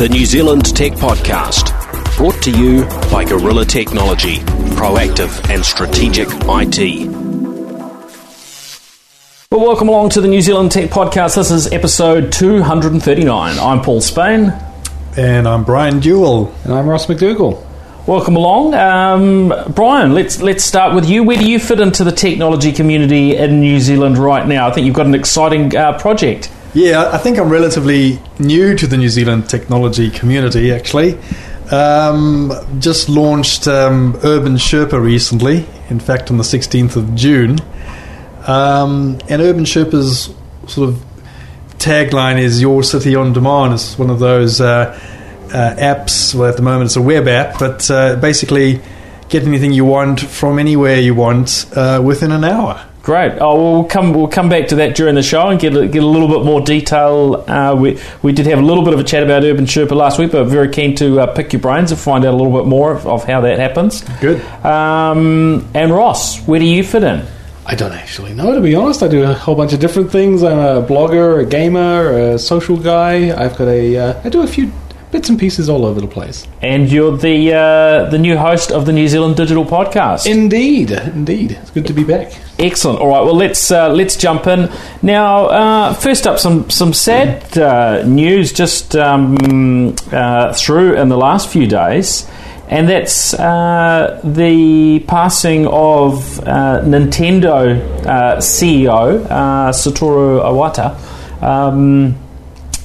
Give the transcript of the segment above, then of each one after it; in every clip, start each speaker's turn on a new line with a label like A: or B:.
A: the New Zealand Tech Podcast, brought to you by Gorilla Technology, proactive and strategic IT.
B: Well, welcome along to the New Zealand Tech Podcast. This is episode 239. I'm Paul Spain.
C: And I'm Brian Jewell.
D: And I'm Ross McDougall.
B: Welcome along, um, Brian. Let's let's start with you. Where do you fit into the technology community in New Zealand right now? I think you've got an exciting uh, project.
C: Yeah, I think I'm relatively new to the New Zealand technology community. Actually, um, just launched um, Urban Sherpa recently. In fact, on the 16th of June, um, and Urban Sherpa's sort of tagline is "Your City on Demand." It's one of those. Uh, uh, apps. Well, at the moment it's a web app, but uh, basically get anything you want from anywhere you want uh, within an hour.
B: Great. Oh, we'll come. We'll come back to that during the show and get a, get a little bit more detail. Uh, we we did have a little bit of a chat about Urban Sherpa last week, but very keen to uh, pick your brains and find out a little bit more of, of how that happens.
C: Good.
B: Um, and Ross, where do you fit in?
D: I don't actually know, to be honest. I do a whole bunch of different things. I'm a blogger, a gamer, a social guy. I've got a. Uh, I do a few bits and pieces all over the place.
B: And you're the uh, the new host of the New Zealand Digital Podcast.
D: Indeed, indeed, it's good to be back.
B: Excellent. All right. Well, let's uh, let's jump in now. Uh, first up, some some sad uh, news just um, uh, through in the last few days. And that's uh, the passing of Nintendo CEO Satoru Iwata. Um,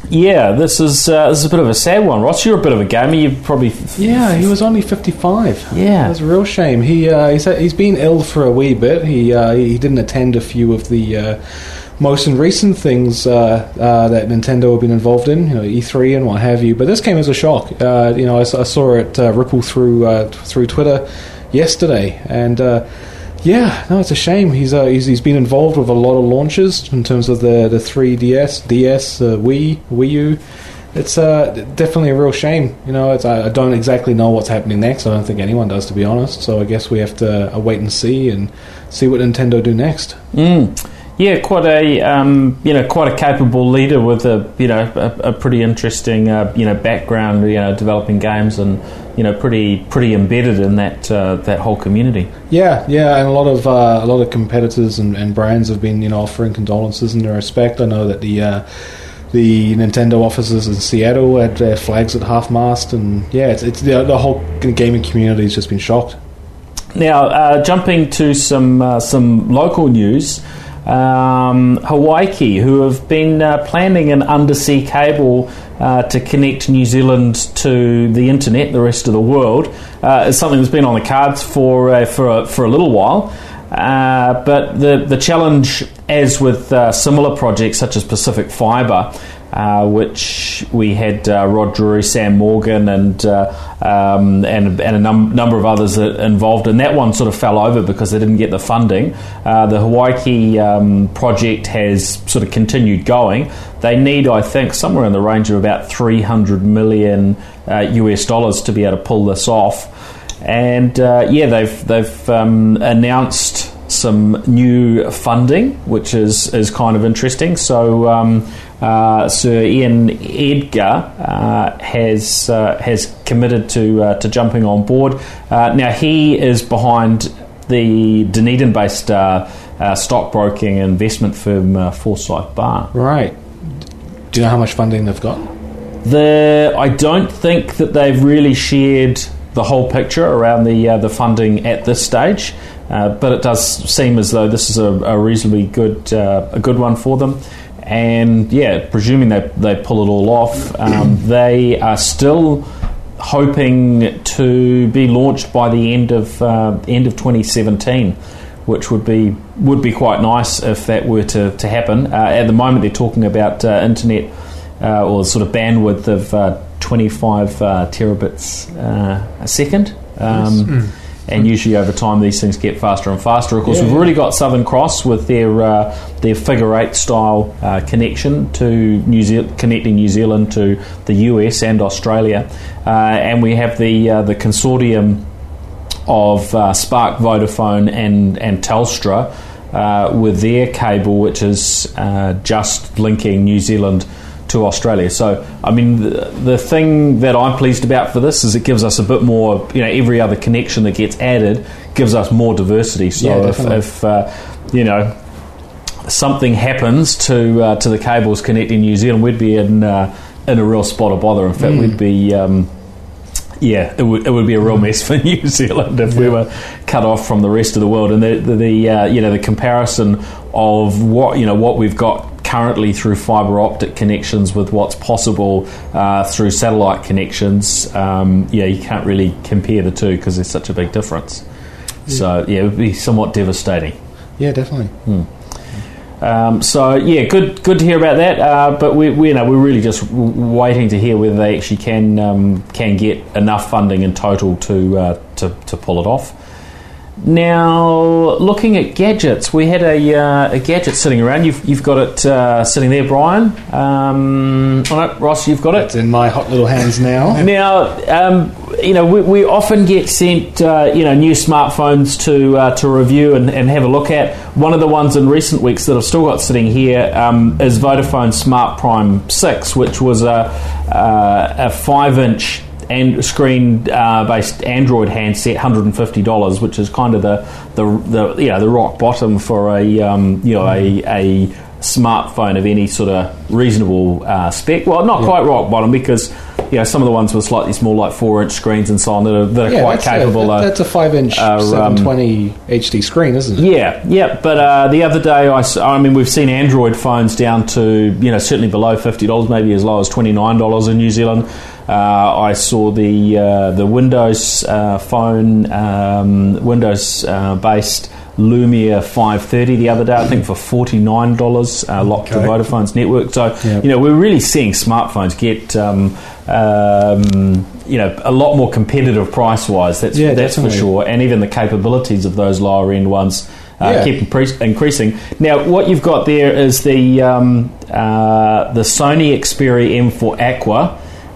B: yeah, this is uh, this is a bit of a sad one. Ross, you're a bit of a gamer. You've probably f-
D: yeah. He was only 55.
B: Yeah,
D: that's a real shame. He uh, he's he's been ill for a wee bit. He uh, he didn't attend a few of the uh, most recent things uh, uh, that Nintendo have been involved in, you know, E3 and what have you. But this came as a shock. you know, I, I saw it ripple through through Twitter yesterday, and yeah, no, it's a shame. He's uh, he's he's been involved with a lot of launches in terms of the the 3DS, DS, uh, Wii, Wii U. It's uh, definitely a real shame. You know, I, I, don't exactly know what's happening next. I don't think anyone does, to be honest. So I guess we have to uh, wait and see and see what Nintendo do next.
B: Mm. Yeah, quite a um, you know quite a capable leader with a you know a, a pretty interesting uh, you know background you know developing games and you know pretty pretty embedded in that uh, that whole community.
D: Yeah, yeah, and a lot of uh, a lot of competitors and, and, brands have been you know offering condolences in their respect. I know that the uh, the Nintendo offices in Seattle had their flags at half mast, and yeah, it's, it's the, the whole gaming community has just been shocked.
B: Now, uh, jumping to some uh, some local news um, Hawaiki, who have been uh, planning an undersea cable uh, to connect New Zealand to the internet, the rest of the world. Uh, it's something that's been on the cards for uh, for a, for a little while. Uh, but the the challenge, as with uh, similar projects such as Pacific Fibre, uh, which we had uh, Rod Drury, Sam Morgan, and uh, um, and, and a num- number of others involved. And that one sort of fell over because they didn't get the funding. Uh, the Hawaiki um, project has sort of continued going. They need, I think, somewhere in the range of about 300 million US uh, dollars to be able to pull this off. And yeah, they've they've um, announced some new funding, which is, is kind of interesting. So um, uh, Sir Eion Edgar uh, has uh, has committed to uh, to jumping on board. Uh, now he is behind the Dunedin-based stockbroking investment firm Forsyth Barr.
D: Right. Do you know how much funding they've got?
B: The I don't think that they've really shared the whole picture around the the funding at this stage. Uh, but it does seem as though this is a, a reasonably good uh, a good one for them and yeah, presuming they, they pull it all off, um, they are still hoping to be launched by the end of uh, end of 2017, which would be would be quite nice if that were to, to happen. Uh, at the moment, they're talking about uh, internet uh, or sort of bandwidth of uh, 25 uh, terabits a second. Um, yes. mm and usually over time these things get faster and faster. Of course, yeah, we've already got Southern Cross with their uh, their figure eight style uh, connection to New Zealand, connecting New Zealand to the US and Australia, uh, and we have the uh, the consortium of uh, Spark, Vodafone, and and Telstra uh, with their cable, which is just linking New Zealand to Australia. So, I mean, the, the thing that I'm pleased about for this is it gives us a bit more. You know, every other connection that gets added gives us more diversity. So,
D: Yeah,
B: if, if uh, you know something happens to uh, to the cables connecting New Zealand, we'd be in uh, in a real spot of bother. In fact,
D: Mm.
B: we'd be. Um, yeah, it would, it would be a real mess for New Zealand if we were cut off from the rest of the world. And the, the, the uh, you know the comparison of what you know what we've got currently through fibre optic connections with what's possible uh, through satellite connections. Um, yeah, you can't really compare the two because there's such a big difference. So yeah, it would be somewhat devastating.
D: Yeah, definitely.
B: Um, so yeah, good good to hear about that. Uh, but we, we you know we're really just waiting to hear whether they actually can um, can get enough funding in total to uh, to, to pull it off. Now, looking at gadgets, we had a, uh, a gadget sitting around. You've, you've got it uh, sitting there, Brian. Um, oh Ross, you've got it.
D: It's in my hot little hands now.
B: Now, um, you know, we, we often get sent, uh, you know, new smartphones to uh, to review and, and have a look at. One of the ones in recent weeks that I've still got sitting here um, is Vodafone Smart Prime Six, which was a uh, a five inch and screen uh, based Android handset, hundred and fifty dollars, which is kind of the the, the you know the rock bottom for a um, you know a, a smartphone of any sort of reasonable uh, spec. Well, not quite rock bottom because you know some of the ones were slightly small, like four inch screens and so on, that are, that are
D: Yeah,
B: quite
D: that's
B: capable.
D: A, that- that's a five-inch,
B: uh, um,
D: 720 HD screen, isn't it?
B: yeah, yeah. But uh, the other day, I mean, we've seen Android phones down to you know certainly below fifty dollars, maybe as low as twenty nine dollars in New Zealand. Uh, I saw the uh, the Windows uh, phone, um, Windows uh, based Lumia 530 the other day, I think for forty nine dollars, uh, locked to
C: Okay.
B: Vodafone's network. So
D: Yeah.
B: you know we're really seeing smartphones get. Um, um, you know, a lot more competitive price wise. That's
D: Yeah,
B: that's
D: definitely.
B: for sure, and even the capabilities of those lower end ones uh,
D: Yeah.
B: keep impre- increasing. Now, what you've got there is the um, uh, the Sony Xperia M4 Aqua,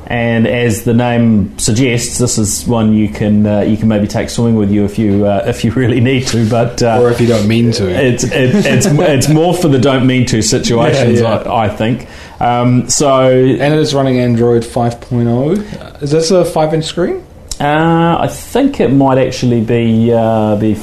B: and as the name suggests, this is one you can uh, you can maybe take swimming with you if you uh, if you really need to. But uh,
D: Or if you don't mean to.
B: it's it, it's it's more for the don't mean to situations,
D: Yeah,
B: I, I think. Um, so
D: and it is running Android 5.0. Is this a five-inch screen?
B: Uh, I think it might actually be uh, be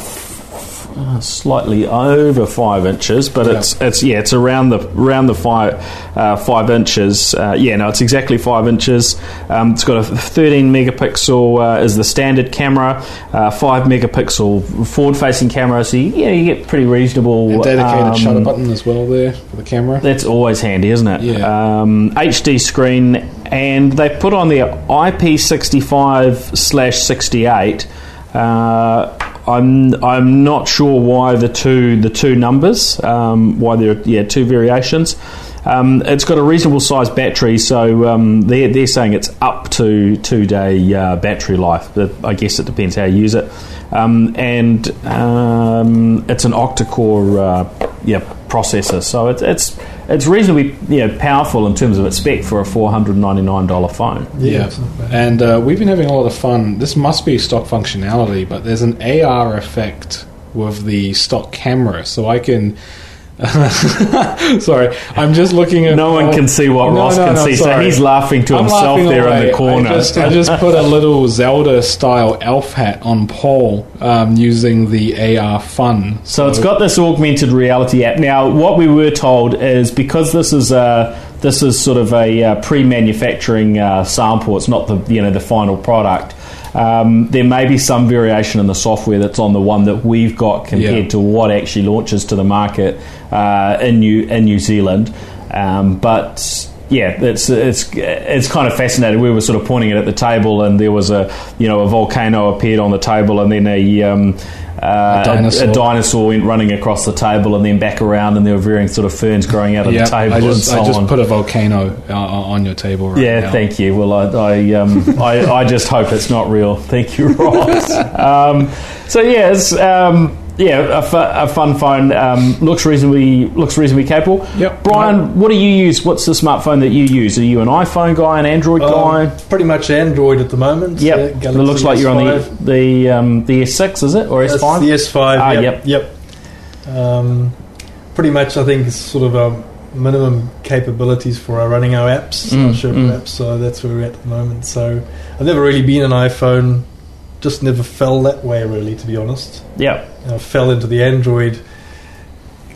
B: uh, slightly over five inches, but
D: Yeah.
B: it's it's yeah, it's around the around the five uh, five inches. Uh, yeah, no, it's exactly five inches. Um, it's got a 13 megapixel uh, is the standard camera, uh, five megapixel forward-facing camera. So you, yeah, you get pretty reasonable.
D: A dedicated
B: um,
D: shutter button as well there for the camera.
B: that's always handy, isn't it?
D: Yeah.
B: Um, HD screen, and they put on their IP65 slash 68. Uh, I'm I'm not sure why the two the two numbers um, why there are yeah two variations. Um, it's got a reasonable sized battery, so um, they're, they're saying it's up to two day uh, battery life. But I guess it depends how you use it. Um, and um, it's an octa-core uh, yeah, processor, so it's it's it's reasonably you know, powerful in terms of its spec for a four hundred ninety nine dollar phone.
D: Yeah,
C: it's not bad.
D: and uh, we've been having a lot of fun. This must be stock functionality, but there's an AR effect with the stock camera, so I can. sorry, I'm just looking at.
B: No one can see what
D: No,
B: Ross
D: no,
B: can
D: no,
B: see, so he's laughing to
D: I'm
B: himself
D: laughing
B: there in the corner.
D: I just, I just put a little Zelda style elf hat on Paul um, using the AR fun.
B: So it's got this augmented reality app. Now, what we were told is because this is a this is sort of a uh, pre-manufacturing uh, sample. It's not the you know the final product. Um, there may be some variation in the software that's on the one that we've got compared
D: Yeah.
B: to what actually launches to the market uh, in New in New Zealand. Um, but yeah, it's it's it's kind of fascinating. We were sort of pointing it at the table, and there was a you know a volcano appeared on the table, and then a um, uh,
D: A dinosaur.
B: a dinosaur went running across the table, and then back around, and there were varying sort of ferns growing out of
D: Yeah,
B: the table
D: I just,
B: and so
D: I just
B: on.
D: put a volcano uh, on your table right
B: yeah,
D: now.
B: thank you. Well, I I, um, I I just hope it's not real. Thank you, Ross. um, so yeah, it's um, yeah a, fu- a fun phone. Um, looks reasonably looks reasonably capable.
D: Yep.
B: Brian, what do you use? What's the smartphone that you use? Are you an iPhone guy, an Android guy?
C: Um, pretty much Android at the moment.
B: Yep.
C: Uh,
B: it looks like you're on the the um, the S6, is it, or S5?
C: The S5.
B: Ah,
C: yep. Yep. Um, pretty much, I think it's sort of a minimum capabilities for our running our apps,
B: Mm,
C: our
B: mm.
C: apps. So that's where we're at the moment. So I've never really been an iPhone. Just never fell that way, really, to be honest.
B: Yeah.
C: I fell into the Android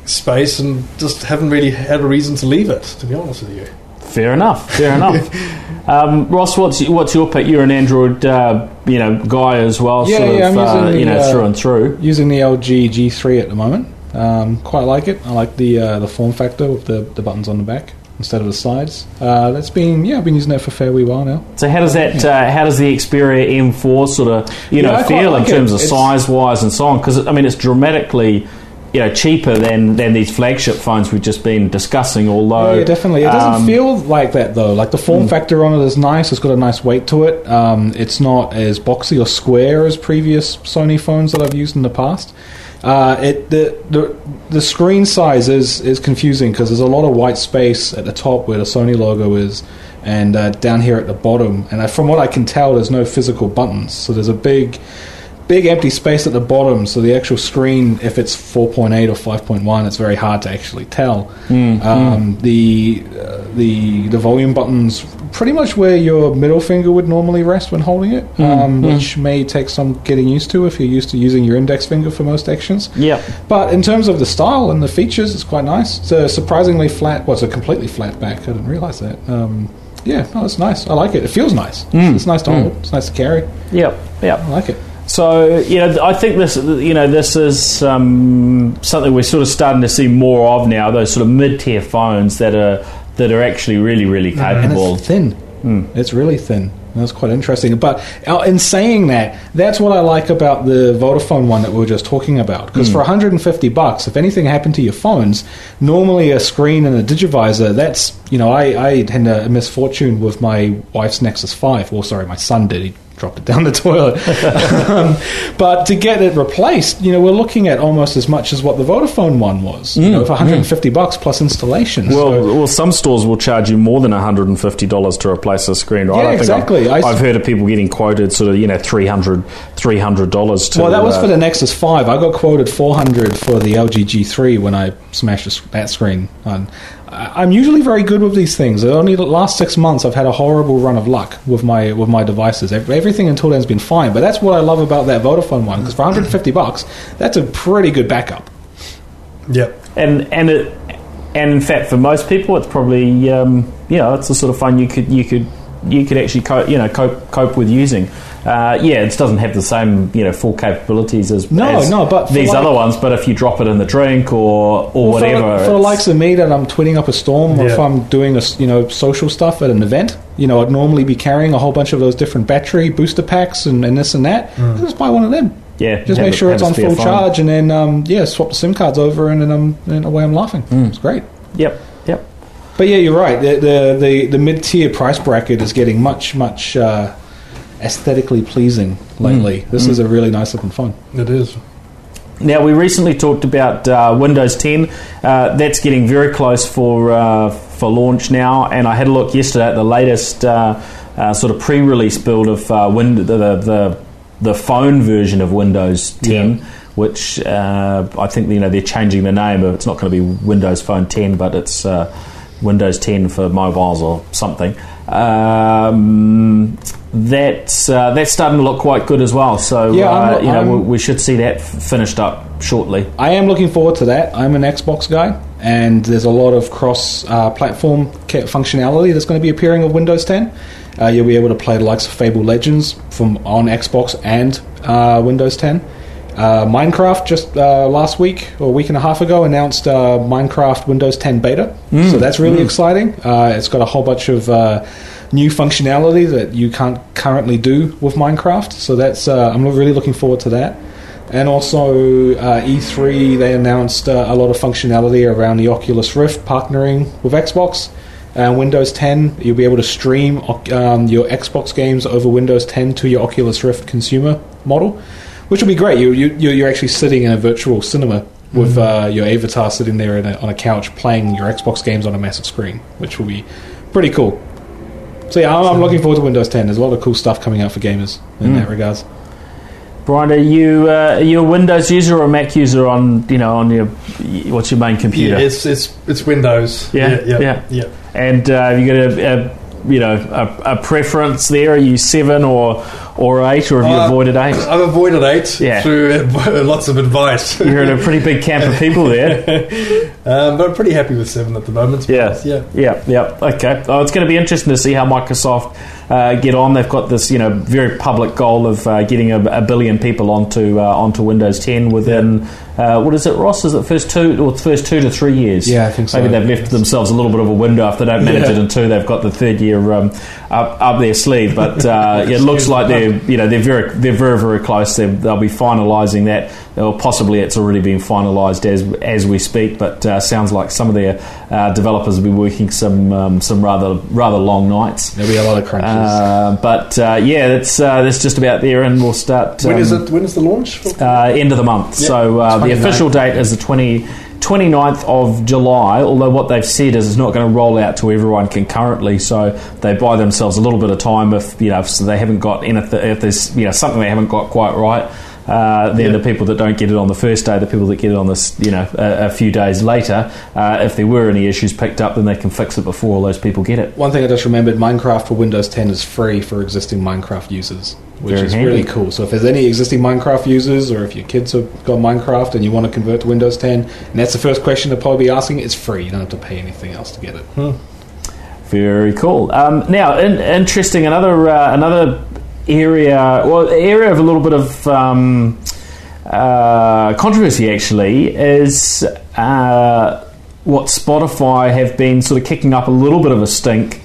C: space and just haven't really had a reason to leave it, to be honest with you.
B: Fair enough. Fair enough. Um, Ross, what's what's your pick? You're an Android, uh, you know, guy as well,
D: Yeah,
B: sort
D: yeah,
B: of,
D: I'm
B: uh,
D: using
B: you know,
D: uh,
B: through and through.
D: Using the LG G3 at the moment. Um, quite like it. I like the uh, the form factor with the, the buttons on the back instead of the sides. Uh, that's been yeah, I've been using that for a fair wee while now.
B: So how does that? Uh, how does the Xperia M4 sort of you know feel in
D: like it.
B: terms of
D: It's-
B: size wise and so on? Because I mean, it's dramatically. You know, cheaper than, than these flagship phones we've just been discussing. Although,
D: yeah, definitely. It doesn't
B: um,
D: feel like that though. Like the form factor on it is nice. It's got a nice weight to it. Um, it's not as boxy or square as previous Sony phones that I've used in the past. Uh, it the, the the screen size is is confusing because there's a lot of white space at the top where the Sony logo is, and uh, down here at the bottom. And from what I can tell, there's no physical buttons. So there's a big big empty space at the bottom. So the actual screen, if it's 4.8 or 5.1, it's very hard to actually tell. um, The uh, the the volume buttons pretty much where your middle finger would normally rest when holding it, um, which may take some getting used to if you're used to using your index finger for most actions.
B: yeah,
D: But in terms of the style and the features, it's quite nice. It's a surprisingly flat. Well, it's a completely flat back. I didn't realize that. Um, yeah, no, it's nice. I like it. It feels nice. It's nice to hold. It's nice to carry.
B: yeah, yeah.
D: I like it.
B: So you know, I think this you know this is um, something we're sort of starting to see more of now. Those sort of mid-tier phones that are that are actually really really
D: and
B: capable.
D: it's thin. It's really thin. That's quite interesting. But uh, in saying that, that's what I like about the Vodafone one that we were just talking about. Because for 150 bucks, if anything happened to your phones, normally a screen and a digitizer, that's, you know, I, I had a misfortune with my wife's Nexus 5. Well, sorry, my son did. He dropped it down the toilet. um, but to get it replaced, you know, we're looking at almost as much as what the Vodafone one was. You know, for 150 bucks plus installation.
B: Well,
D: So-
B: well, some stores will charge you more than one hundred and fifty dollars to replace a screen. Right?
D: Yeah,
B: I think
D: exactly.
B: I've,
D: I-
B: I've heard of people getting quoted sort of you know 300 dollars to.
D: Well, that was
B: uh,
D: for the Nexus 5. I got quoted 400 for the LG G3 when I smashed that screen. I- I'm usually very good with these things. Only the last six months I've had a horrible run of luck with my with my devices. Everything until then's been fine. But that's what I love about that Vodafone one because for 150 bucks, that's a pretty good backup.
C: Yep.
B: and and it and in fact for most people it's probably um, you know it's the sort of fun you could you could you could actually cope, you know cope cope with using. Uh, yeah, it doesn't have the same you know full capabilities as
D: No,
B: as
D: no, but
B: these
D: like-
B: other ones. But if you drop it in the drink or or
D: Well,
B: whatever,
D: For, the likes of me that I'm twitting up a storm, or if I'm doing a s- you know social stuff at an event, you know I'd normally be carrying a whole bunch of those different battery booster packs and, and this and that. Just buy one of them.
B: yeah,
D: Just make sure
B: have
D: it's on full
B: phone.
D: charge, and then um, yeah, swap the SIM cards over, and then I'm and away I'm laughing. It's great.
B: Yep, yep.
D: But yeah, you're right. The the the, the mid tier price bracket is getting much much uh, aesthetically pleasing lately. This is a really nice looking phone.
C: It is.
B: Now, we recently talked about uh, Windows 10. Uh, that's getting very close for uh, for launch now, and I had a look yesterday at the latest uh, uh, sort of pre-release build of uh, Win- the, the the the phone version of Windows 10.
C: Yeah.
B: Which uh, I think you know they're changing the name. of It's not going to be Windows Phone 10, but it's uh, Windows 10 for mobiles or something. Um, that's uh, that's starting to look quite good as well. So
D: Yeah,
B: uh, you know we, we should see that f- finished up shortly.
D: I am looking forward to that. I'm an Xbox guy, and there's a lot of cross uh, functionality that's going to be appearing with Windows 10. Uh, you'll be able to play the likes of Fable Legends from on Xbox and uh, Windows 10. Uh, Minecraft just uh, last week or a week and a half ago announced uh, Minecraft Windows 10 beta, so that's really exciting. Uh, it's got a whole bunch of uh, new functionality that you can't currently do with Minecraft, so that's uh, I'm really looking forward to that. And also, uh, E3, they announced uh, a lot of functionality around the Oculus Rift partnering with Xbox. Uh, Windows 10, you'll be able to stream um, your Xbox games over Windows 10 to your Oculus Rift consumer model, which will be great. You, you, you're actually sitting in a virtual cinema with uh, your avatar sitting there in a, on a couch playing your Xbox games on a massive screen, which will be pretty cool. So yeah, I'm, I'm looking forward to Windows 10. There's a lot of cool stuff coming out for gamers in that regards.
B: Brian, are you uh, are you a Windows user or a Mac user on you know on your what's your main computer?
C: Yeah, it's it's it's Windows.
B: Yeah,
C: yeah,
B: yeah.
C: yeah.
B: And uh, have you got a, a you know a, a preference there? Are you seven or or eight, or have you
C: Uh,
B: avoided eight?
C: I've avoided eight
B: Yeah.
C: through uh, lots of advice.
B: You're in a pretty big camp of people there.
C: um, but I'm pretty happy with seven at the moment.
B: Yeah,
C: yeah.
B: yeah, yeah. Okay. Oh, it's going to be interesting to see how Microsoft uh, get on. They've got this, you know, very public goal of uh, getting a, a billion people onto uh, onto Windows 10 within uh, what is it, Ross? Is it first two or first two to three years?
D: Yeah, I think so.
B: Maybe they've left themselves a little bit of a window. If they don't manage
C: Yeah.
B: it in two, they've got the third year um, up up their sleeve. But uh, it looks like they're you know they're very they're very very close. They're, they'll be finalising that. Or possibly it's already been finalised as as we speak. But uh, sounds like some of their uh, developers will be working some um, some rather rather long nights.
D: There'll be a lot of crunches.
B: Uh, but uh, yeah, that's uh, that's just about there, and we'll start.
C: When
B: um,
C: is it? When is the launch?
B: Uh, end of the month.
C: Yep.
B: So uh, the official date is the 20, 29th of July, although what they've said is it's not going to roll out to everyone concurrently, so they buy themselves a little bit of time if, you know, if they haven't got anything, if there's, you know, something they haven't got quite right. Uh, then
C: Yeah.
B: the people that don't get it on the first day, the people that get it on this, you know, a, a few days later, uh, if there were any issues picked up, then they can fix it before all those people get it.
D: One thing I just remembered: Minecraft for Windows 10 is free for existing Minecraft users, which
B: Very
D: is
B: handy.
D: really cool. So if there's any existing Minecraft users, or if your kids have got Minecraft and you want to convert to Windows 10, and that's the first question they'll probably be asking, it's free. You don't have to pay anything else to get it.
B: Very cool. Um, now, in, interesting. Another uh, another area, well, area of a little bit of um, uh, controversy actually is uh, what Spotify have been sort of kicking up a little bit of a stink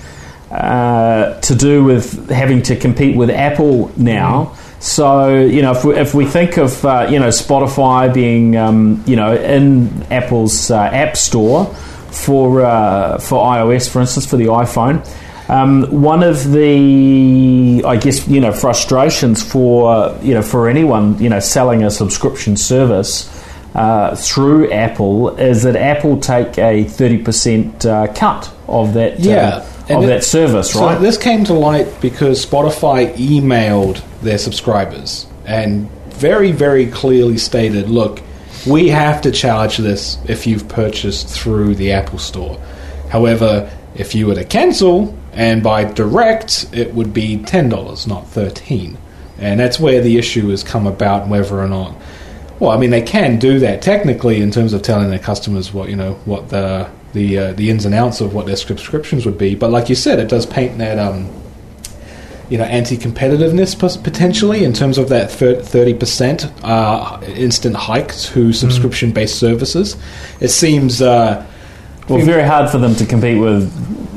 B: uh, to do with having to compete with Apple now. So you know, if we, if we think of uh, you know Spotify being um, you know in Apple's uh, App Store for uh, for iOS, for instance, for the iPhone. Um, one of the, I guess, you know, frustrations for you know for anyone you know selling a subscription service uh, through Apple is that Apple take a thirty percent uh, cut of that
D: Yeah,
B: uh,
D: and
B: of
D: it-
B: that service,
D: So
B: right?
D: this came to light because Spotify emailed their subscribers and very, very clearly stated, "Look, we have to charge this if you've purchased through the Apple Store. However, if you were to cancel and buy direct, it would be ten dollars, not thirteen. And that's where the issue has come about, whether or not. Well, I mean, they can do that technically in terms of telling their customers what you know what the the uh, the ins and outs of what their subscriptions would be. But like you said, it does paint that um, you know anti-competitiveness potentially in terms of that thirty percent uh, instant hike to subscription-based services. It seems. Uh,
B: well, very hard for them to compete with,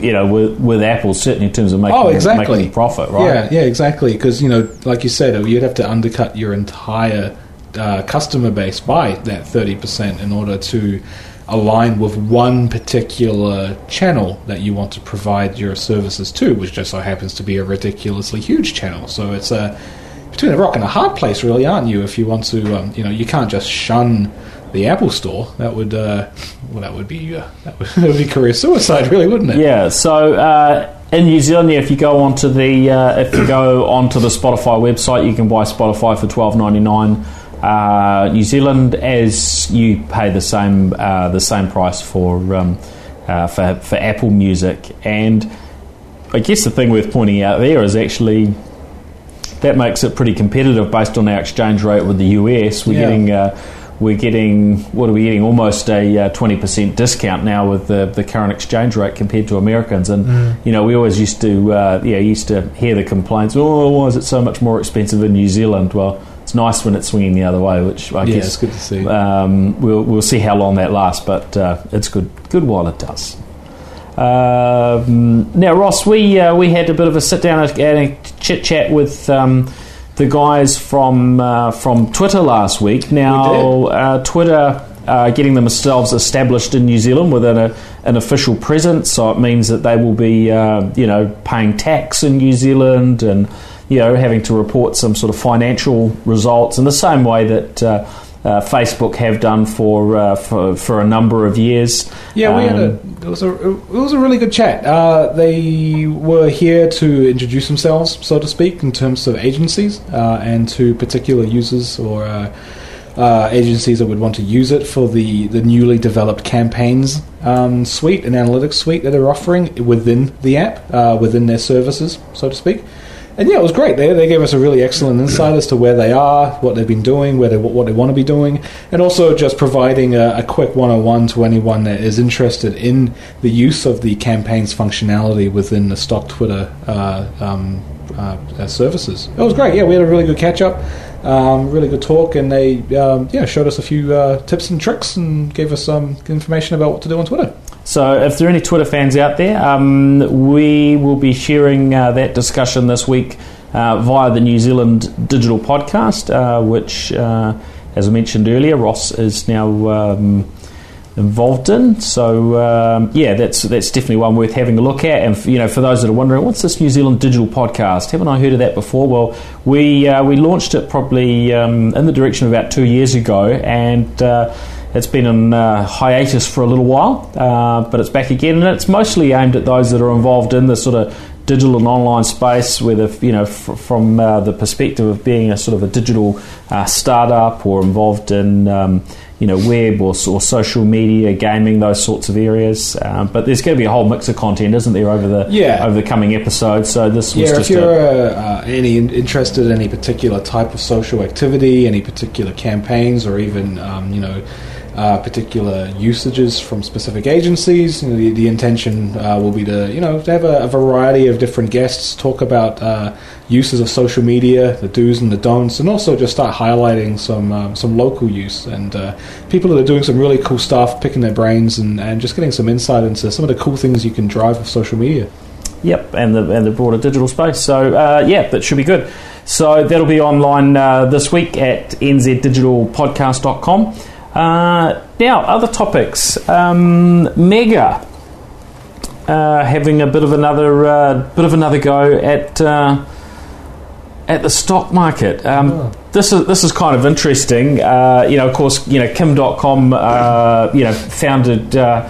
B: you know, with, with Apple certainly in terms of making
D: Oh, exactly.
B: making profit, right?
D: Yeah, yeah, exactly. Because you know, like you said, you'd have to undercut your entire uh, customer base by that thirty percent in order to align with one particular channel that you want to provide your services to, which just so happens to be a ridiculously huge channel. So it's a between a rock and a hard place, really, aren't you? If you want to, um, you know, you can't just shun the Apple Store. That would, uh, well, that would be uh, that, would, that would be career suicide, really, wouldn't it?
B: Yeah. So uh, in New Zealand, if you go onto the uh, if you go onto the Spotify website, you can buy Spotify for twelve ninety nine. Uh, New Zealand, as you pay the same uh, the same price for um, uh, for for Apple Music, and I guess the thing worth pointing out there is actually that makes it pretty competitive based on our exchange rate with the US. We're
D: Yeah.
B: getting uh, we're getting what are we getting? Almost a twenty percent discount now with the the current exchange rate compared to Americans. And you know, we always used to uh, yeah used to hear the complaints. Oh, why is it so much more expensive in New Zealand? Well. It's nice when it's swinging the other way, which I
D: Yeah,
B: guess
D: it's good to see.
B: Um, we'll we'll see how long that lasts, but uh, it's good good while it does. Um, now, Ross, we uh, we had a bit of a sit down and a chit chat with um, the guys from uh, from Twitter last week. Now, uh, Twitter uh, getting themselves established in New Zealand with an, an official presence, so it means that they will be uh, you know paying tax in New Zealand and you know having to report some sort of financial results in the same way that. Uh, uh, Facebook have done for, uh, for for a number of years.
D: Yeah, we had a
B: Um,
D: it was a it was a really good chat. Uh, they were here to introduce themselves, so to speak, in terms of agencies uh, and to particular users or uh, uh, agencies that would want to use it for the the newly developed campaigns um, suite and analytics suite that they're offering within the app, uh, within their services, so to speak. And yeah, it was great. They, they gave us a really excellent insight as to where they are, what they've been doing, where they what they want to be doing, and also just providing a, a quick 101 to anyone that is interested in the use of the campaigns functionality within the stock Twitter uh, um, uh, uh, services. It was great. Yeah, we had a really good catch up, um, really good talk, and they um, yeah showed us a few uh, tips and tricks and gave us some information about what to do on Twitter.
B: So, if there are any Twitter fans out there, um, we will be sharing uh, that discussion this week uh, via the New Zealand Digital Podcast, uh, which, uh, as I mentioned earlier, Ross is now um, involved in. So, um, yeah, that's that's definitely one worth having a look at. And you know, for those that are wondering, what's this New Zealand Digital Podcast? Haven't I heard of that before? Well, we uh, we launched it probably um, in the direction of about two years ago, and uh, it's been on uh, hiatus for a little while, uh, but it's back again, and it's mostly aimed at those that are involved in the sort of digital and online space, whether you know from uh, the perspective of being a sort of a digital uh, startup or involved in um, you know web or, or social media, gaming, those sorts of areas. Um, but there's going to be a whole mix of content, isn't there, over the
D: Yeah.
B: over the coming episodes? So this was
D: Yeah,
B: just
D: if you're
B: a,
D: uh, uh, any interested in any particular type of social activity, any particular campaigns, or even um, you know uh, particular usages from specific agencies, you know, the, the intention uh, will be to you know to have a, a variety of different guests talk about uh, uses of social media, the do's and the don'ts, and also just start highlighting some um, some local use and uh, people that are doing some really cool stuff, picking their brains, and, and just getting some insight into some of the cool things you can drive with social media.
B: Yep, and the and the broader digital space. So uh, yeah, that should be good. So that'll be online uh, this week at nzdigitalpodcast.com. Uh, now, other topics. Um, Mega uh, having a bit of another uh, bit of another go at uh, at the stock market. Um, This is this is kind of interesting. Uh, you know, of course, you know Kim Dotcom. Uh, you know, founded. Uh,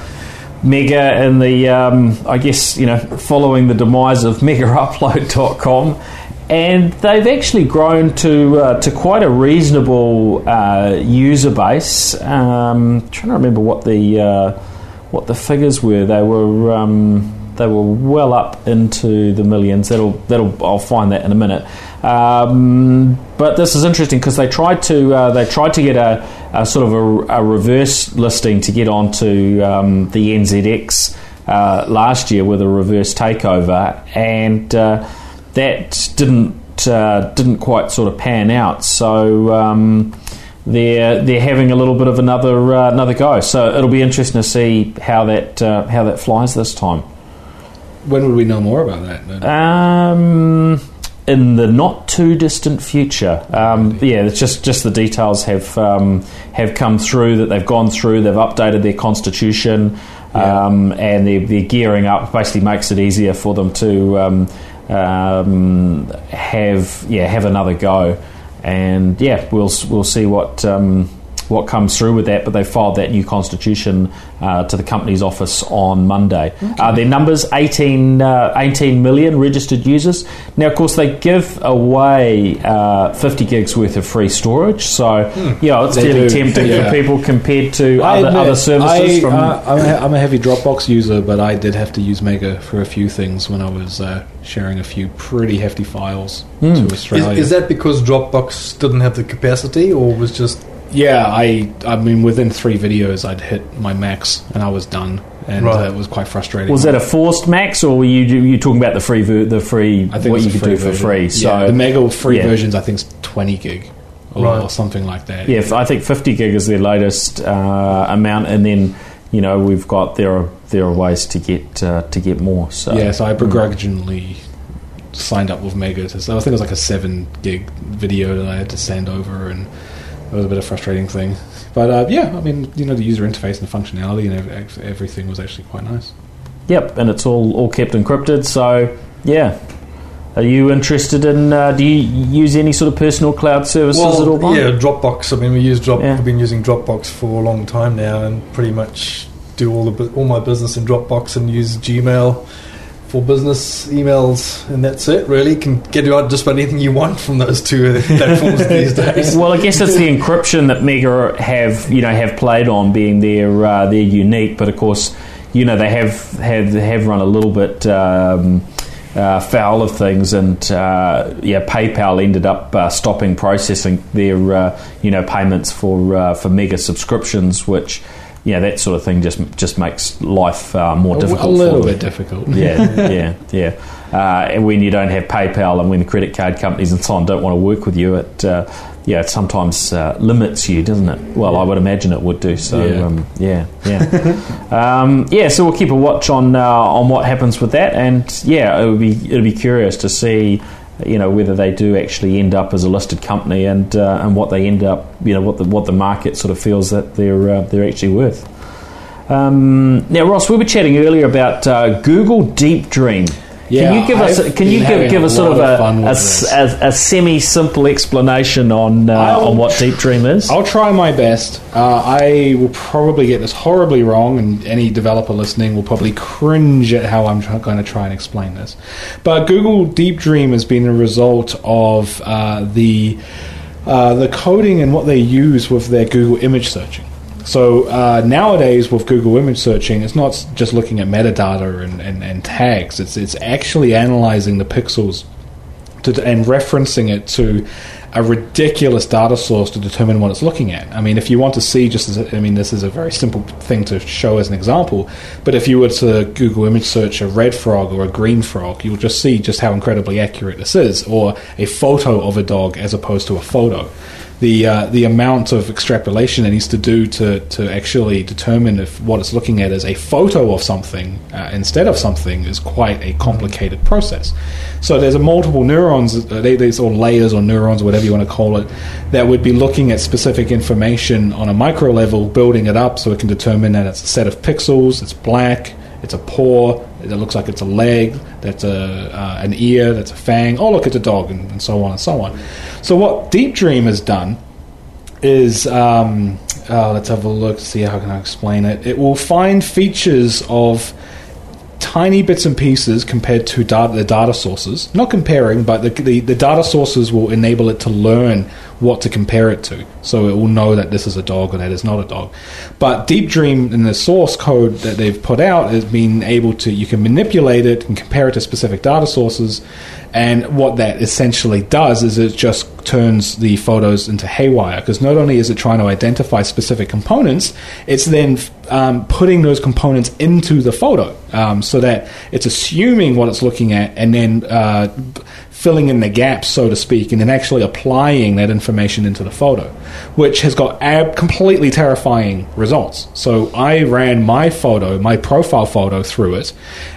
B: Mega in the, um, I guess, you know, following the demise of MegaUpload.com, and they've actually grown to uh, to quite a reasonable uh, user base. Um, trying to remember what the uh, what the figures were. They were um, they were well up into the millions. That'll that'll I'll find that in a minute. Um, but this is interesting because they tried to uh, they tried to get a, a sort of a, a reverse listing to get onto um, the NZX uh, last year with a reverse takeover, and uh, that didn't uh, didn't quite sort of pan out. So. Um, they're they're having a little bit of another uh, another go, so it'll be interesting to see how that uh, how that flies this time.
D: When would we know more about that?
B: Um, in the not too distant future. Um, yeah, it's just just the details have um, have come through that they've gone through. They've updated their constitution, um, and they're, they're gearing up. Basically, makes it easier for them to um, have yeah have another go. And yeah, we'll we'll see what. Um, what comes through with that, but they filed that new constitution uh, to the company's office on Monday. Uh, their numbers 18, uh, 18 million registered users. Now, of course, they give away uh, 50 gigs worth of free storage, so you know it's
D: They
B: fairly
D: do,
B: tempting
D: yeah.
B: for people compared to
D: I
B: other,
D: admit,
B: other services.
D: I,
B: from
D: uh, I'm, a heavy Dropbox user, but I did have to use Mega for a few things when I was uh, sharing a few pretty hefty files
B: Hmm.
D: to
C: Is,
D: Australia.
C: is that because Dropbox didn't have the capacity, or was just
D: yeah, I I mean within three videos I'd hit my max and I was done, and
C: Right.
D: uh, it was quite frustrating.
B: was that a forced max, or were you you talking about the free ver- the free
D: I think
B: what you could
D: free
B: do for free?
D: Yeah,
B: So
D: the Mega free
B: yeah.
D: versions I think is 20 gig or,
C: Right.
D: or something like that.
B: Yeah, f- I think 50 gig is their latest uh, amount, and then you know we've got there are there are ways to get uh, to get more. So
D: Yeah, so I begrudgingly signed up with Mega. To, so I think it was like a seven gig video that I had to send over, and it was a bit of a frustrating thing. But uh, yeah, I mean, you know, the user interface and the functionality and everything was actually quite nice.
B: Yep, and it's all all kept encrypted. So yeah, Are you interested in? Uh, do you use any sort of personal cloud services at all?
C: Yeah, Dropbox. I mean, we use Drop.
B: Yeah.
C: We've been using Dropbox for a long time now, and pretty much do all the all my business in Dropbox and use Gmail for business emails, and that's it. Really, can get you out just about anything you want from those two uh, platforms these days.
B: Well, I guess it's the encryption that Mega have you know have played on being their uh, their unique, but of course, you know they have have have run a little bit. Um, uh, foul of things, and uh, yeah, PayPal ended up uh, stopping processing their uh, you know payments for uh, for mega subscriptions, which yeah, that sort of thing just just makes life uh, more
D: A-
B: difficult.
D: a little bit difficult.
B: yeah, yeah, yeah. Uh, and when you don't have PayPal and when the credit card companies and so on don't want to work with you, it uh, yeah, it sometimes uh, limits you, doesn't it? Well, I would imagine it would do. So
D: Yeah.
B: um, yeah, yeah, um, yeah. So we'll keep a watch on uh, on what happens with that, and yeah, it would be it'll be curious to see. You know whether they do actually end up as a listed company, and uh, and what they end up, you know, what the what the market sort of feels that they're uh, they're actually worth. Um, now, Ross, we were chatting earlier about uh, Google Deep Dream.
D: Yeah,
B: can you give us
D: I've
B: can you give, give
D: a
B: us sort of a,
D: of fun with
B: a, a, a semi simple explanation on uh, on what Deep Dream is?
D: I'll try my best. Uh, I will probably get this horribly wrong, and any developer listening will probably cringe at how I'm try- going to try and explain this. But Google Deep Dream has been a result of uh, the uh, the coding and what they use with their Google image searching. So uh, nowadays, with Google image searching, it's not just looking at metadata and, and, and tags. It's it's actually analyzing the pixels to, and referencing it to a ridiculous data source to determine what it's looking at. I mean, if you want to see, just as a, I mean, this is a very simple thing to show as an example, but if you were to Google image search a red frog or a green frog, you'll just see just how incredibly accurate this is, or a photo of a dog as opposed to a photo. The, uh, the amount of extrapolation it needs to do to, to actually determine if what it's looking at is a photo of something uh, instead of something is quite a complicated process. So there's a multiple neurons, uh, there's or layers or neurons, whatever you want to call it, that would be looking at specific information on a micro level, building it up so it can determine that it's a set of pixels, it's black, it's a paw, it looks like it's a leg, that's a uh, an ear, that's a fang. Oh, look, it's a dog, and, and so on and so on. So what Deep Dream has done is um, uh, let's have a look see how can I explain it. It will find features of tiny bits and pieces compared to data, the data sources. Not comparing, but the, the, the data sources will enable it to learn what to compare it to. So it will know that this is a dog or that is not a dog. But Deep Dream in the source code that they've put out has been able to, you can manipulate it and compare it to specific data sources. And what that essentially does is it just turns the photos into haywire because not only is it trying to identify specific components, it's then um, putting those components into the photo um, so that it's assuming what it's looking at and then uh, filling in the gaps, so to speak, and then actually applying that information into the photo, which has got ab- completely terrifying results. So I ran my photo, my profile photo through it,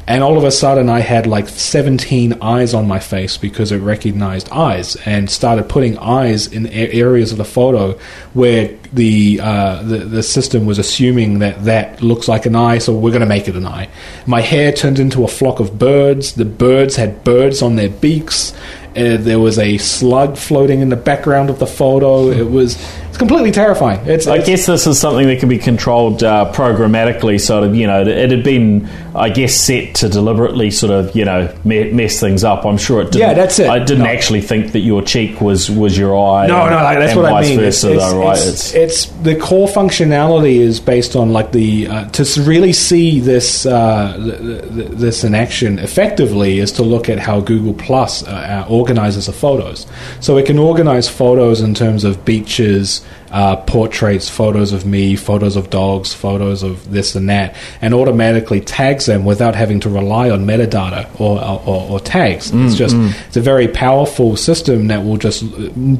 D: and all of a sudden I had like 17 eyes on my face because it recognized eyes and started putting eyes in areas of the photo where the, uh, the the system was assuming that that looks like an eye, so we're going to make it an eye. My hair turned into a flock of birds. The birds had birds on their beaks. Uh, there was a slug floating in the background of the photo. It was completely terrifying. It's,
B: I
D: it's-
B: guess this is something that can be controlled uh, programmatically. Sort of, you know, it had been, I guess, set to deliberately sort of, you know, me- mess things up. I'm sure it. Didn't,
D: Yeah, that's it.
B: I didn't
D: No.
B: actually think that your cheek was was your eye.
D: No,
B: and-
D: no, like, that's what I mean.
B: Versa,
D: it's,
B: though, right?
D: it's, it's the core functionality is based on like the uh, to really see this uh, th- th- this in action effectively is to look at how Google Plus uh, uh, organizes the photos. So it can organize photos in terms of beaches, uh, portraits, photos of me, photos of dogs, photos of this and that, and automatically tags them without having to rely on metadata or or, or tags. it's just it's a very powerful system that will just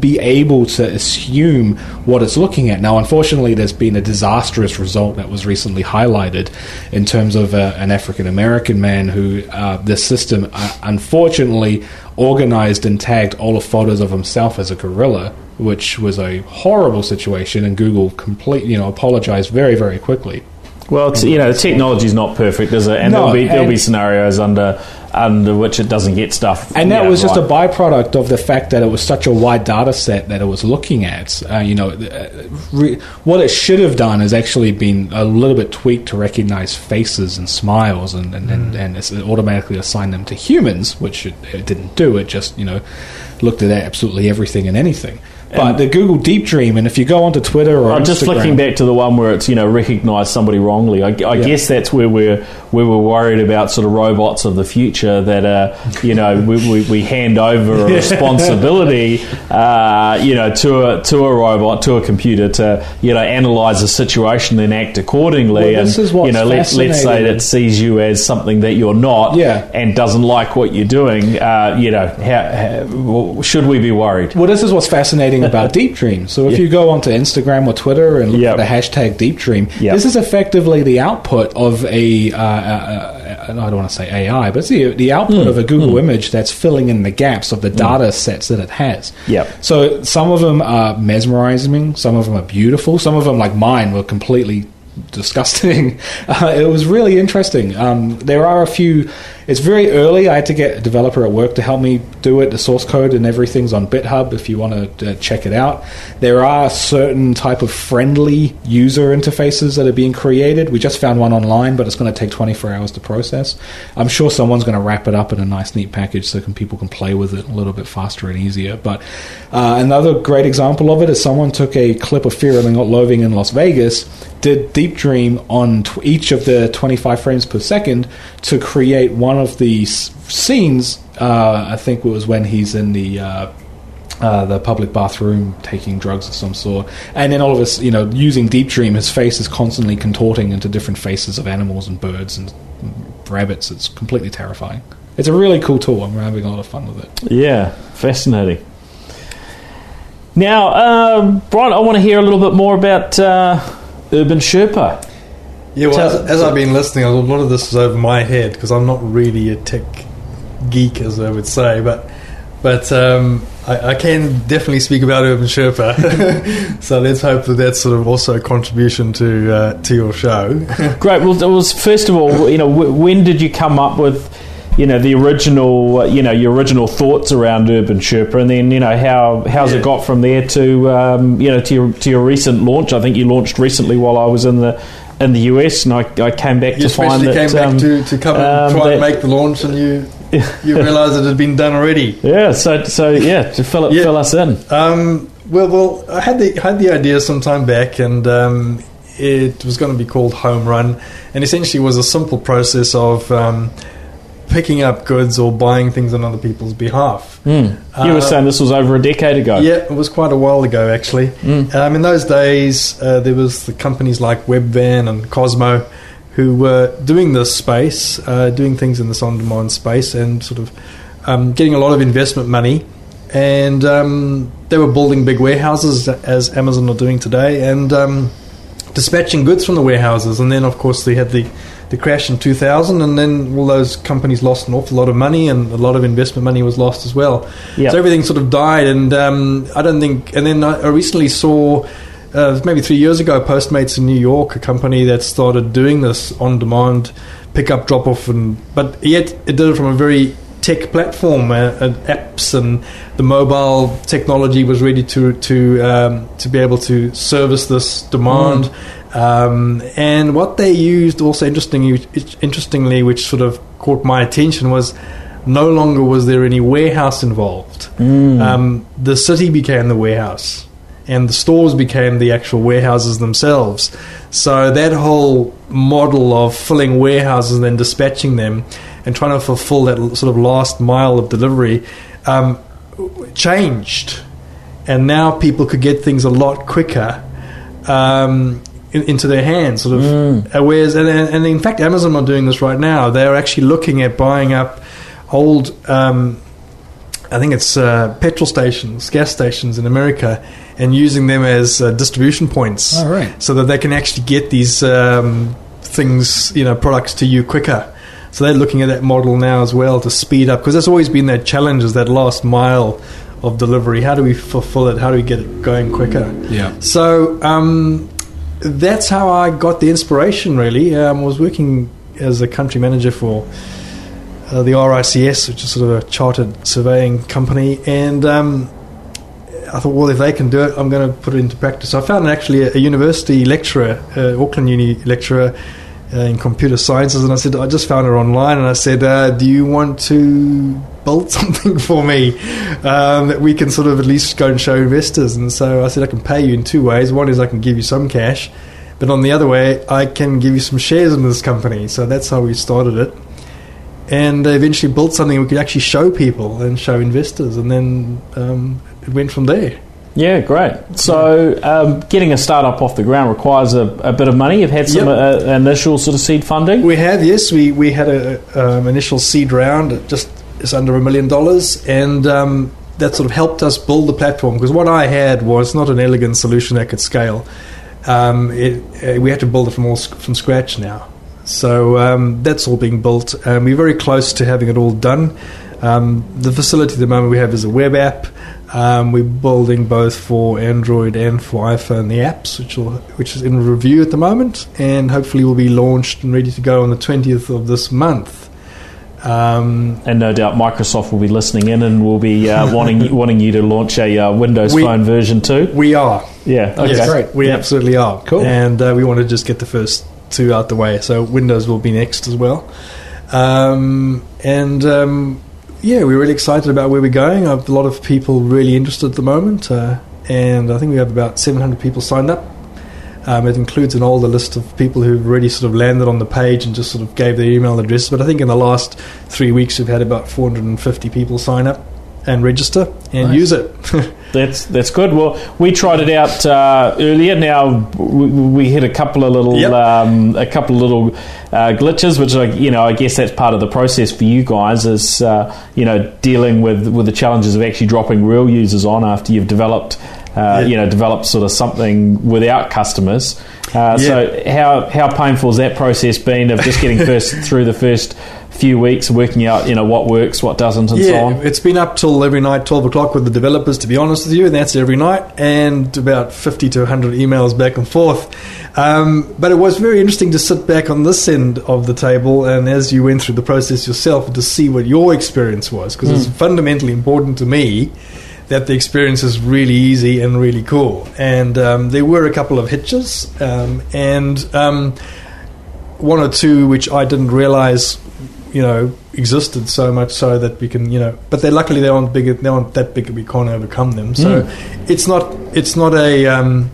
D: be able to assume what it's looking at. Now, unfortunately, there's been a disastrous result that was recently highlighted in terms of uh, an African American man who uh, the system uh, unfortunately organized and tagged all the photos of himself as a gorilla, which was a horrible situation, and Google complete you know apologized very very quickly.
B: Well, it's, you know, the is not perfect, is it? And
D: No,
B: there'll be there'll be scenarios under under which it doesn't get stuff.
D: And that was just
B: right.
D: a byproduct of the fact that it was such a wide data set that it was looking at. Uh, you know, uh, re- what it should have done is actually been a little bit tweaked to recognize faces and smiles and, and, and, and it's automatically assign them to humans, which it, it didn't do. It just, you know, looked at absolutely everything and anything. But the Google Deep Dream, and if you go onto Twitter or
B: I'm just
D: Instagram-
B: flicking back to the one where it's you know recognised somebody wrongly. I, I
D: Yeah.
B: guess that's where we're where we're worried about sort of robots of the future that uh, you know we, we, we hand over a responsibility uh, you know to a to a robot to a computer to you know analyse a situation and act accordingly.
D: Well,
B: and you know let, let's say that sees you as something that you're not
D: Yeah.
B: and doesn't like what you're doing. Uh, you know how, how, should we be worried?
D: Well, this is what's fascinating about Deep Dream. So if
B: Yeah.
D: you go onto Instagram or Twitter and look
B: Yep.
D: for the hashtag Deep Dream,
B: Yep.
D: this is effectively the output of a. Uh, uh, uh, I don't want to say AI, but it's the, the output
B: Hmm.
D: of a Google image that's filling in the gaps of the data sets that it has.
B: Yep.
D: So some of them are mesmerizing, some of them are beautiful, some of them, like mine, were completely disgusting. Uh, it was really interesting. Um, there are a few. It's very early. I had to get a developer at work to help me do it. The source code and everything's on GitHub If you want to uh, check it out, there are certain type of friendly user interfaces that are being created. We just found one online, but it's going to take 24 hours to process. I'm sure someone's going to wrap it up in a nice, neat package so can people can play with it a little bit faster and easier. But uh, another great example of it is someone took a clip of Fear and Loathing in Las Vegas, did Deep Dream on tw- each of the 25 frames per second to create one of the scenes. Uh, I think it was when he's in the. Uh, uh, the public bathroom taking drugs of some sort, and then all of us, you know, using Deep Dream, his face is constantly contorting into different faces of animals and birds and rabbits. It's completely terrifying. It's a really cool tool. I'm having a lot of fun with it.
B: Yeah, fascinating. Now, um, Brian, I want to hear a little bit more about uh, Urban Sherpa.
C: Yeah, well, as, as I've been listening, a lot of this is over my head because I'm not really a tech geek, as I would say, but but um, I, I can definitely speak about Urban Sherpa. so let's hope that that's sort of also a contribution to uh, to your show.
B: Great. Well, it was first of all, you know, w- when did you come up with, you know, the original, uh, you know, your original thoughts around Urban Sherpa, and then you know how how's
C: Yeah.
B: it got from there to, um, you know, to your to your recent launch? I think you launched recently while I was in the in the US, and I, I came back
C: you
B: to find
C: especially
B: that.
C: came back
B: um,
C: to, to come and
B: um,
C: try and make the launch, and you you realised it had been done already.
B: yeah, so so yeah, to fill it,
C: Yeah.
B: fill us in.
C: Um, well, well, I had the had the idea some time back, and um, it was going to be called Home Run, and essentially was a simple process of um, picking up goods or buying things on other people's behalf.
B: Mm. You
C: Uh,
B: were saying this was over a decade ago.
C: Yeah, it was quite a while ago actually.
B: Mm.
C: Um, in those days, uh, there was the companies like Webvan and Kozmo who were doing this space, uh, doing things in this on-demand space, and sort of um, getting a lot of investment money. And um, they were building big warehouses, as Amazon are doing today, and um, dispatching goods from the warehouses. And then, of course, they had the the crash in 2000, and then all those companies lost an awful lot of money, and a lot of investment money was lost as well.
B: Yep.
C: So everything sort of died, and um, I don't think. And then I I recently saw, uh, maybe three years ago, Postmates in New York, a company that started doing this on-demand pick-up, drop-off, and but yet it did it from a very tech platform, uh, and apps, and the mobile technology was ready to to um, to be able to service this demand. Um, and what they used also interestingly, interestingly, which sort of caught my attention was no longer was there any warehouse involved. Um, the city became the warehouse, and the stores became the actual warehouses themselves. So that whole model of filling warehouses and then dispatching them, and trying to fulfill that sort of last mile of delivery, um, changed, and now people could get things a lot quicker. Um, in, into their hands, sort of. Whereas, and, and in fact, Amazon are doing this right now. They're actually looking at buying up old um, I think it's uh, petrol stations, gas stations in America, and using them as uh, distribution points,
D: Oh, right.
C: so that they can actually get these um, things, you know, products to you quicker. So they're looking at that model now as well to speed up, because there's always been that challenge, is that last mile of delivery. How do we fulfill it? How do we get it going quicker?
D: Yeah.
C: So um, that's how I got the inspiration. Really, um, I was working as a country manager for uh, the RICS, which is sort of a chartered surveying company, and um, I thought, well, if they can do it, I'm going to put it into practice. I found actually a, a university lecturer, uh, Auckland Uni lecturer. Uh, in computer sciences, and I said, I just found her online, and I said, uh, Do you want to build something for me um, that we can sort of at least go and show investors? And so I said, I can pay you in two ways. One is I can give you some cash, but on the other way, I can give you some shares in this company. So that's how we started it. And eventually built something we could actually show people and show investors, and then um, it went from there.
B: Yeah, great. So, um, getting a startup off the ground requires a, a bit of money. You've had some
C: Yep.
B: uh, initial sort of seed funding.
C: We have, yes. We we had an um, initial seed round, at just it's under a million dollars, and um, that sort of helped us build the platform. Because what I had was not an elegant solution that could scale. Um, it, uh, we had to build it from all from scratch now. So um, that's all being built, and we're very close to having it all done. Um, the facility at the moment we have is a web app. Um, we're building both for Android and for iPhone the apps, which will, which is in review at the moment, and hopefully will be launched and ready to go on the twentieth of this month. Um,
B: And no doubt Microsoft will be listening in and will be uh, wanting wanting you to launch a uh, Windows
C: We-
B: Phone version too.
C: we are,
B: Yeah, okay.
C: yes,
D: great.
C: We
B: Yeah.
C: absolutely are.
D: Cool.
C: And uh, we want to just get the first two out the way. So Windows will be next as well. Um, and um, yeah, we're really excited about where we're going. I have a lot of people really interested at the moment, uh, and I think we have about 700 people signed up. Um, it includes an older list of people who've already sort of landed on the page and just sort of gave their email address. But I think in the last three weeks, we've had about 450 people sign up and register and
D: Nice.
C: use it.
B: That's that's good. Well, we tried it out uh, earlier. Now we, we hit a couple of little
C: Yep.
B: um, a couple of little uh, glitches, which I, you know I guess that's part of the process for you guys is uh, you know dealing with with the challenges of actually dropping real users on after you've developed. Uh,
C: Yeah.
B: You know, developed sort of something without customers. Uh, So, how how painful has that process been of just getting first through the first few weeks, working out you know what works, what doesn't, and so
C: yeah,
B: on?
C: it's been up till every night, 12 o'clock with the developers, to be honest with you, and that's every night, and about 50 to 100 emails back and forth. Um, but it was very interesting to sit back on this end of the table, and as you went through the process yourself, to see what your experience was, because it's fundamentally important to me that the experience is really easy and really cool. And um, there were a couple of hitches, um, and um, one or two which I didn't realize, you know, existed so much so that we can, you know, but they luckily they aren't big, they aren't that big that we can't overcome them. So it's not, it's not a, um,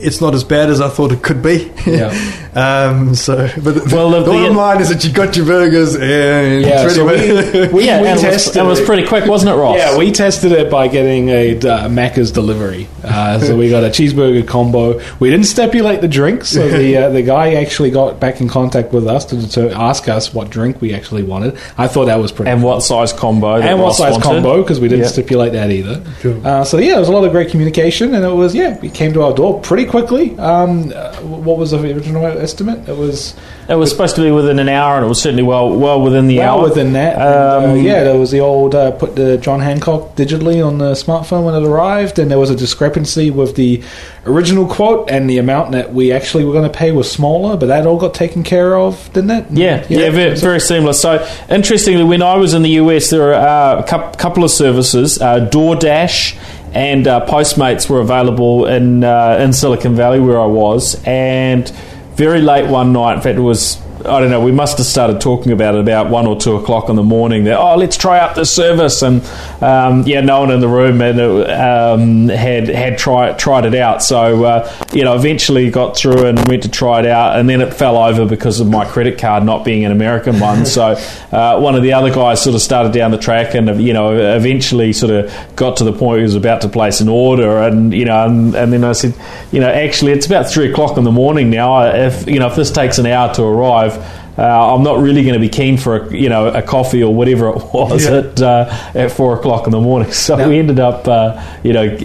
C: it's not as bad as I thought it could be.
D: Yeah.
C: um, so, but the,
B: Well, the-
C: the bottom
B: the-
C: line is that you got your burgers and
D: Yeah,
C: pretty
D: so we- we-
B: yeah,
D: we
B: and it was,
D: tested
B: it was pretty quick, wasn't it, Ross?
D: Yeah, we tested it by getting a uh, Macca's delivery. Uh, so we got a cheeseburger combo. We didn't stipulate the drinks, so the uh, the guy actually got back in contact with us to, to ask us what drink we actually wanted. I thought that was pretty.
B: and what size combo? that
D: and what size
B: wanted.
D: combo because we didn't
B: Yeah.
D: stipulate that either.
C: Cool.
D: Uh, so yeah, it was a lot of great communication, and it was yeah, it came to our door pretty quickly. Um, uh, what was the original estimate? It was
B: It was supposed to be within an hour, and it was certainly well well within the
D: well
B: hour.
D: within that. And,
B: Um,
D: uh, yeah, there was the old uh, put the John Hancock digitally on the smartphone when it arrived, and there was a discrepancy with the original quote and the amount that we actually were going to pay was smaller, but that all got taken care of, didn't it?
B: Yeah, yeah, very, very seamless. So, interestingly, when I was in the US, there were uh, a couple of services, uh, DoorDash and uh, Postmates were available in uh, in Silicon Valley where I was, and very late one night. In fact, it was. I don't know. We must have started talking about it about one or two o'clock in the morning. That oh, let's try out this service, and um, yeah, no one in the room it, um, had had tried tried it out. So uh, you know, eventually got through and went to try it out, and then it fell over because of my credit card not being an American one. so uh, one of the other guys sort of started down the track, and you know, eventually sort of got to the point where he was about to place an order, and you know, and, and then I said, you know, actually, it's about three o'clock in the morning now. If you know, if this takes an hour to arrive. Uh, I'm not really going to be keen for a, you know a coffee or whatever it was
C: Yeah.
B: at uh, at four o'clock in the morning. So
D: Now-
B: we ended up uh, you know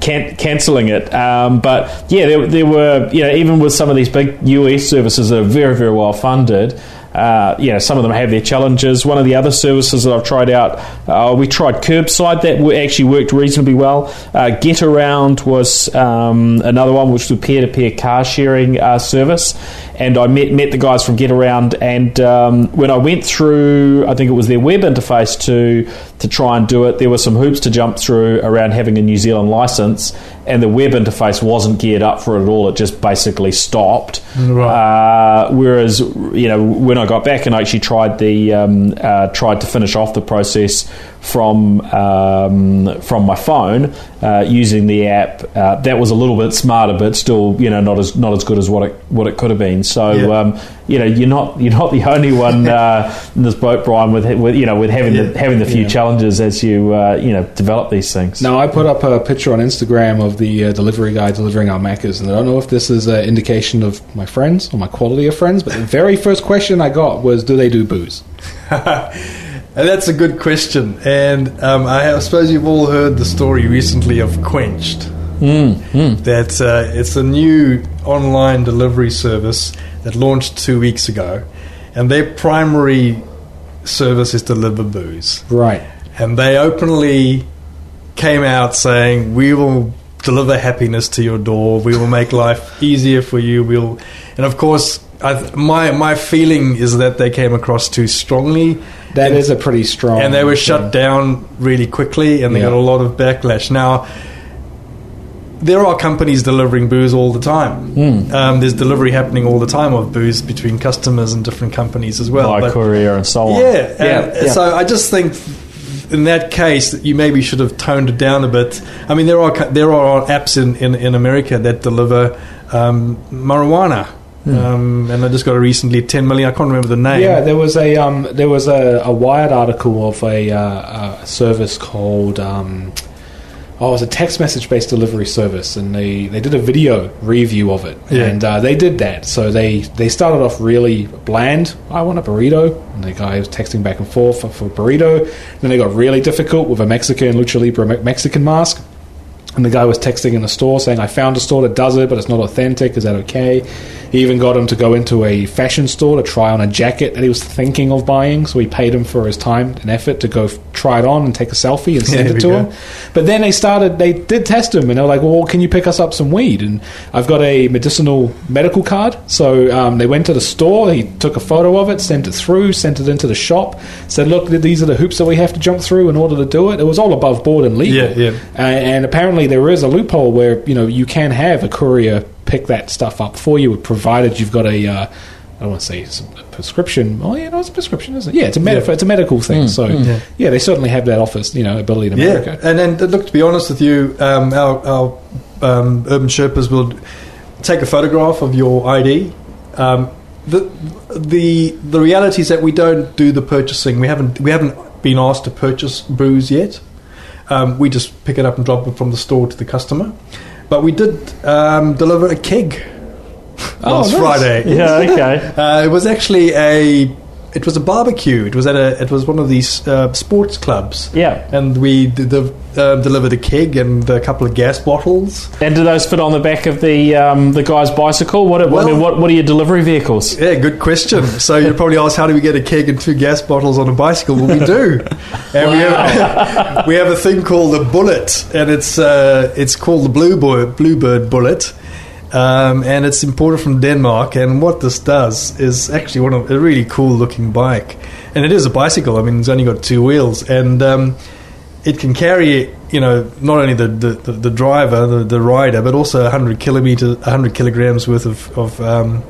B: can- cancelling it. Um, but yeah, there, there were you know even with some of these big US services that are very very well funded. Uh, you know, some of them have their challenges. One of the other services that I've tried out, uh, we tried curbside that actually worked reasonably well. Uh, Getaround was um, another one, which was a peer-to-peer car sharing uh, service. And I met met the guys from Getaround, and um, when I went through, I think it was their web interface to to try and do it, there were some hoops to jump through around having a New Zealand license, and the web interface wasn't geared up for it at all. It just basically stopped.
C: Right.
B: Uh, whereas, you know, when I got back and I actually tried the um, uh, tried to finish off the process from um, from my phone uh, using the app, uh, that was a little bit smarter, but still, you know, not as not as good as what it what it could have been. So,
C: Yeah.
B: um, you know, you're not you're not the only one uh, in this boat, Brian, with, with you know with having the, having the few
D: Yeah.
B: challenges as you uh, you know develop these things.
D: Now, I put up a picture on Instagram of the uh, delivery guy delivering our Maccas, and I don't know if this is an indication of my friends or my quality of friends, but the very first question I got was, "Do they do booze?"
C: And that's a good question. And um, I suppose you've all heard the story recently of Quenched. That uh, it's a new online delivery service that launched two weeks ago, and their primary service is deliver booze.
D: Right.
C: And they openly came out saying, "We will deliver happiness to your door. We will make life easier for you. We'll." And of course, I, my my feeling is that they came across too strongly.
D: That is a pretty strong.
C: and they were shut down really quickly, and they
D: Yeah.
C: got a lot of backlash. Now, there are companies delivering booze all the time.
B: Hmm.
C: Um, there's delivery happening all the time of booze between customers and different companies as well.
B: by
C: But-
B: courier and so on.
C: yeah,
B: yeah, yeah.
C: So I just think in that case that you maybe should have toned it down a bit. I mean, there are there are apps in, in, in America that deliver um, marijuana,
B: Hmm.
C: um, and I just got a recently ten million. I can't remember the name.
D: Yeah, there was a um, there was a, a Wired article of a, uh, a service called um, oh, it was a text message based delivery service, and they, they did a video review of it,
C: Yeah.
D: and uh, they did that. So they they started off really bland. I want a burrito, and the guy was texting back and forth for, for burrito. Then they got really difficult with a Mexican lucha libre Mexican mask. And the guy was texting in the store saying, I found a store that does it, but it's not authentic. Is that okay? He even got him to go into a fashion store to try on a jacket that he was thinking of buying. So he paid him for his time and effort to go f- try it on and take a selfie and send
C: There
D: it to
C: go.
D: him. But then they started, they did test him and they were like, well, can you pick us up some weed? And I've got a medicinal medical card. So um, they went to the store, he took a photo of it, sent it through, sent it into the shop, said, look, these are the hoops that we have to jump through in order to do it. It was all above board and legal.
C: Yeah, yeah.
D: Uh, and apparently there is a loophole where you know you can have a courier pick that stuff up for you, provided you've got a. Uh, I don't want to say it's a prescription. Oh yeah, no, it's a prescription, isn't it? Yeah, it's a med-
C: Yeah.
D: it's a medical thing. so
C: Yeah.
D: yeah. they certainly have that office, you know, ability in America.
C: Yeah, and then look, to be honest with you, um, our, our um, urban Sherpas will take a photograph of your ID. Um, the the the reality is that we don't do the purchasing. We haven't we haven't been asked to purchase booze yet. Um, we just pick it up and drop it from the store to the customer. But we did um, deliver a keg
D: Oh,
C: last
D: nice.
C: Friday.
B: yeah, okay.
C: Uh, it was actually a it was a barbecue. It was at a it was one of these uh, sports clubs.
B: Yeah.
C: and we did the, uh, delivered a keg and a couple of gas bottles.
B: And do those fit on the back of the um, the guy's bicycle? What, I mean, what what are your delivery vehicles?
C: Yeah, good question. So you'd probably ask, how do we get a keg and two gas bottles on a bicycle? Well, we do, and we have we have a thing called a bullet, and it's uh, it's called the Bluebird Bluebird bullet. Um, and it's imported from Denmark. And what this does is actually one of a really cool looking bike, and it is a bicycle. I mean, it's only got two wheels, and um, it can carry you know not only the the, the, the driver, the, the rider, but also 100 kilometers, 100 kilograms worth of, of um,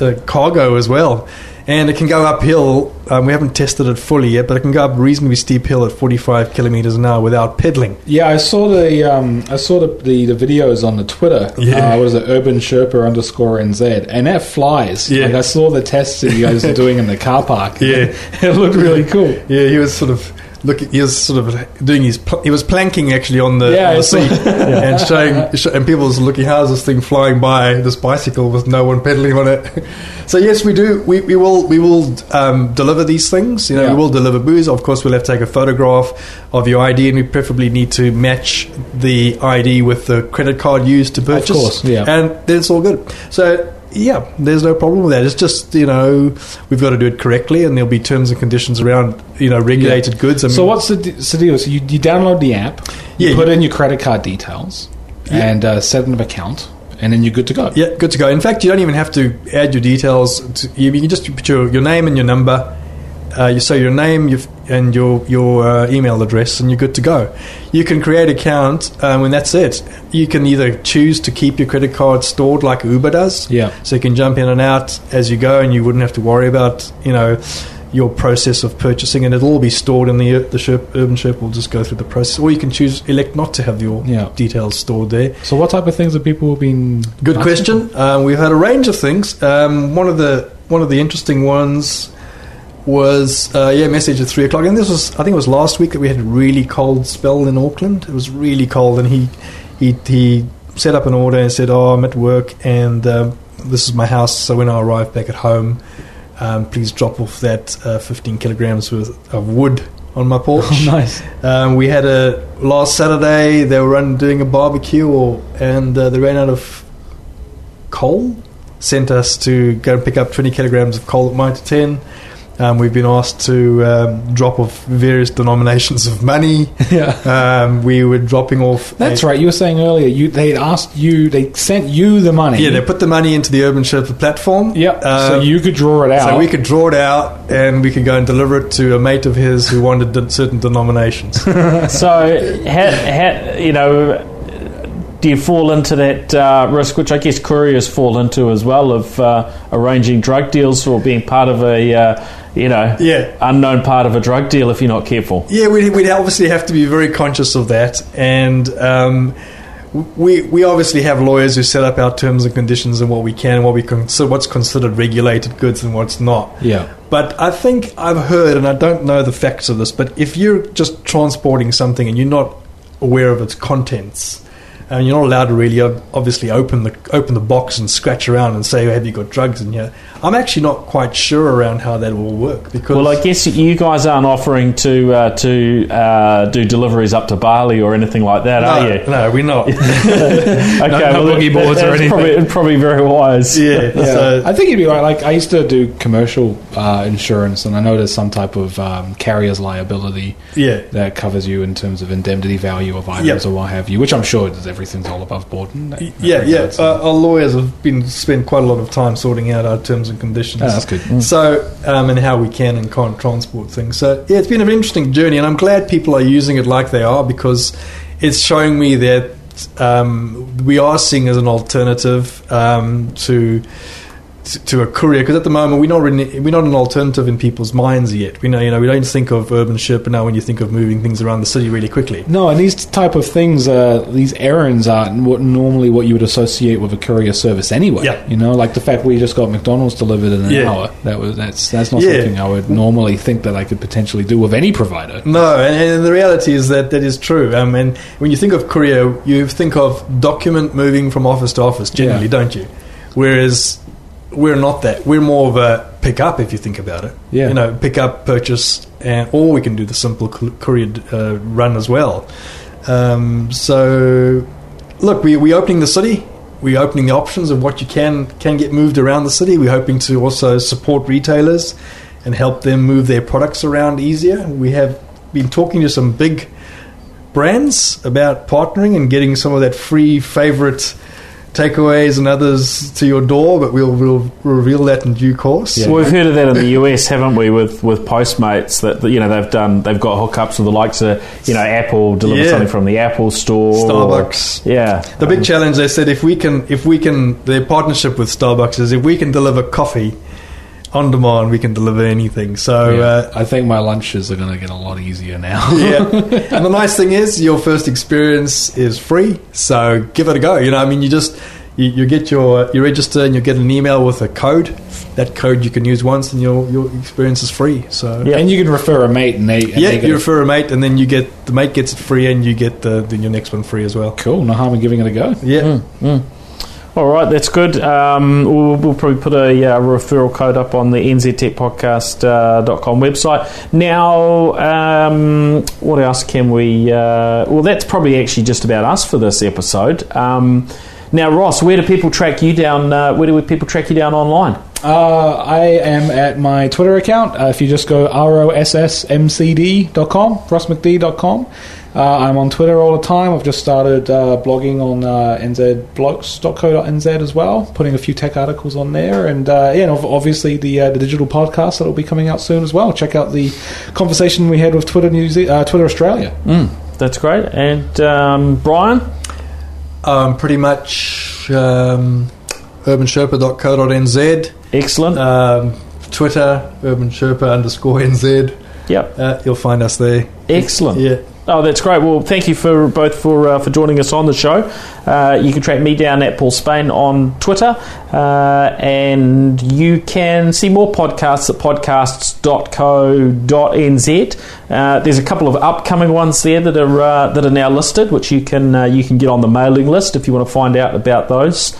C: uh, cargo as well. And it can go uphill. Um, we haven't tested it fully yet, but it can go up a reasonably steep hill at 45 kilometers an hour without pedaling.
D: Yeah, I saw the um, I saw the, the, the videos on the Twitter.
C: Yeah.
D: Uh, what is it? Urban Sherpa underscore NZ, and that flies.
C: Yeah.
D: Like I saw the tests that you guys are doing in the car park.
C: Yeah.
D: it looked really cool.
C: Yeah, he was sort of look, he was sort of doing his. Pl- he was planking actually on the,
D: Yeah,
C: on the seat and showing, sh- and people was looking, how's this thing flying by this bicycle with no one pedaling on it? so yes, we do. We, we will we will um, deliver these things. You know,
D: Yeah.
C: we will deliver booze. Of course, we'll have to take a photograph of your ID, and we preferably need to match the ID with the credit card used to purchase.
D: course, yeah.
C: and then it's all good. So. Yeah, there's no problem with that. It's just you know we've got to do it correctly, and there'll be terms and conditions around you know regulated goods. I mean,
D: So what's the, so deal? So you, you download the app, you
C: Yeah,
D: put
C: you-
D: in your credit card details,
C: Yeah.
D: and uh, set an account, and then you're good to go.
C: Yeah, good to go. In fact, you don't even have to add your details. To, you, you just put your, your name and your number. Uh, you say your name your, and your your uh, email address, and you're good to go. You can create an account, um, and that's it. You can either choose to keep your credit card stored like Uber does,
D: Yeah.
C: so you can jump in and out as you go, and you wouldn't have to worry about you know your process of purchasing, and it'll all be stored in the the Sherp, Urban Sherp will just go through the process, or you can choose elect not to have your
D: Yeah.
C: details stored there.
D: So what type of things have people been?
C: Good
D: asking
C: question. Um, we've had a range of things. Um, one of the one of the interesting ones was uh, yeah, message at three o'clock, and this was I think it was last week that we had a really cold spell in Auckland. It was really cold, and he he he set up an order and said, "Oh, I'm at work, and um, this is my house. So when I arrive back at home, um, please drop off that uh, 15 kilograms worth of wood." On my porch.
D: Oh, nice.
C: Um, we had a last Saturday. They were run, doing a barbecue, or, and uh, they ran out of coal. Sent us to go and pick up 20 kilograms of coal at Mitre 10. Um, we've been asked to um, drop off various denominations of money.
D: Yeah.
C: Um, we were dropping off.
D: That's
C: a-
D: right. You were saying earlier you they asked you they sent you the money.
C: Yeah, they put the money into the Urban Sherpa platform.
D: Yep. so
C: Um,
D: you could draw it out.
C: So we could draw it out and we could go and deliver it to a mate of his who wanted certain denominations.
B: So, ha, ha, you know, do you fall into that uh, risk, which I guess couriers fall into as well, of uh, arranging drug deals or being part of a, uh, you know,
C: Yeah.
B: unknown part of a drug deal if you're not careful?
C: Yeah, we we'd obviously have to be very conscious of that, and um, we we obviously have lawyers who set up our terms and conditions and what we can and what we consider what's considered regulated goods and what's not.
D: yeah.
C: But I think I've heard, and I don't know the facts of this, but if you're just transporting something and you're not aware of its contents, and you're not allowed to really obviously open the open the box and scratch around and say, "Have you got drugs in here?" I'm actually not quite sure around how that will work because
B: Well, I guess you guys aren't offering to uh, to uh, do deliveries up to Bali or anything like that,
C: no,
B: are you?
C: no, we're not.
B: Okay,
D: no
B: well,
D: boogie
B: that-
D: boards or
B: that's
D: anything.
B: Probably, probably very wise.
C: yeah,
D: Yeah,
C: so
D: I think you'd be right. Like I used to do commercial uh, insurance, and I know there's some type of um, carrier's liability
C: yeah.
D: that covers you in terms of indemnity value of items
C: Yep.
D: or what have you. Which I'm sure is everything's all above board. In that, that
C: Yeah, yeah. Uh, our lawyers have been spent quite a lot of time sorting out our terms and conditions.
D: Oh, that's good.
C: So, um, and how we can and can't transport things. So, yeah, it's been an interesting journey, and I'm glad people are using it like they are because it's showing me that um, we are seeing as an alternative um, to. To a courier, because at the moment we're not really, we're not an alternative in people's minds yet. We know, you know, we don't think of Urban Sherpa now when you think of moving things around the city really quickly.
D: No, and these type of things, uh, these errands are what normally what you would associate with a courier service anyway.
C: Yeah.
D: You know, like the fact we just got McDonald's delivered in an
C: Yeah.
D: hour. That was that's that's not
C: Yeah.
D: something I would normally think that I could potentially do with any provider.
C: No, and, and the reality is that that is true. Um, and when you think of courier, you think of document moving from office to office generally,
D: Yeah.
C: don't you? Whereas we're not that. We're more of a pick up if you think about it.
D: Yeah.
C: You know, pick up, purchase, and or we can do the simple courier uh, run as well. Um, so, look, we we opening the city. We're opening the options of what you can can get moved around the city. We're hoping to also support retailers and help them move their products around easier. We have been talking to some big brands about partnering and getting some of that free favorite takeaways and others to your door, but we'll, we'll reveal that in due course.
D: Yeah.
B: Well, we've heard of that in the US, haven't we? With with Postmates, that that, you know they've done, they've got hookups with the likes of you know Apple, deliver
C: Yeah.
B: something from the Apple store,
C: Starbucks.
B: yeah,
C: The big um, challenge they said if we can if we can their partnership with Starbucks is if we can deliver coffee on demand we can deliver anything. So
D: Yeah.
C: uh,
D: I think my lunches are going to get a lot easier now.
C: yeah. And the nice thing is, your first experience is free. So give it a go. You know, I mean, you just you, you get your you register and you get an email with a code. That code you can use once, and your your experience is free. So
B: Yeah.
D: And you can refer a mate, and they and
C: yeah,
D: they
C: you refer a mate, and then you get the mate gets it free, and you get the, the your next one free as well.
D: cool. No harm in giving it a go.
C: Yeah,
B: All right, that's good. Um, we'll, we'll probably put a uh, referral code up on the nztechpodcast.com website. Now, um, what else can we? Uh, well, that's probably actually just about us for this episode. Um, now, Ross, where do people track you down? Uh, where do people track you down online?
D: Uh, I am at my Twitter account. Uh, if you just go rossmcd.com, rossmcd.com. Uh, I'm on Twitter all the time. I've just started uh, blogging on uh, nzblokes.co.nz as well, putting a few tech articles on there. And uh, yeah, and obviously the uh, the digital podcast that will be coming out soon as well. Check out the conversation we had with Twitter New Ze- uh, Twitter Australia.
B: That's great. And um, Brian,
C: um, pretty much um, urbansherpa.co.nz,
B: excellent.
C: um, Twitter urbansherpa underscore nz.
B: yep,
C: Uh, you'll find us there.
B: excellent.
C: Yeah.
B: Oh, that's great. Well, thank you for both for uh, for joining us on the show. Uh, you can track me down at Paul Spain on Twitter, uh, and you can see more podcasts at podcasts.co.nz. Uh, there's a couple of upcoming ones there that are uh, that are now listed, which you can uh, you can get on the mailing list if you want to find out about those.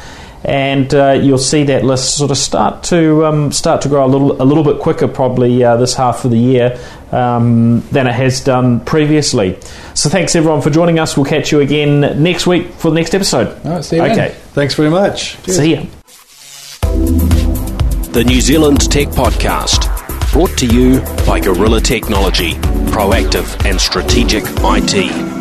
B: And uh, you'll see that list sort of start to um, start to grow a little a little bit quicker, probably uh, this half of the year um, than it has done previously. So thanks everyone for joining us. We'll catch you again next week for the next episode.
D: All right, see you then.
B: okay,
C: Thanks very much.
B: see ya.
A: The New Zealand Tech Podcast, brought to you by Gorilla Technology, proactive and strategic IT.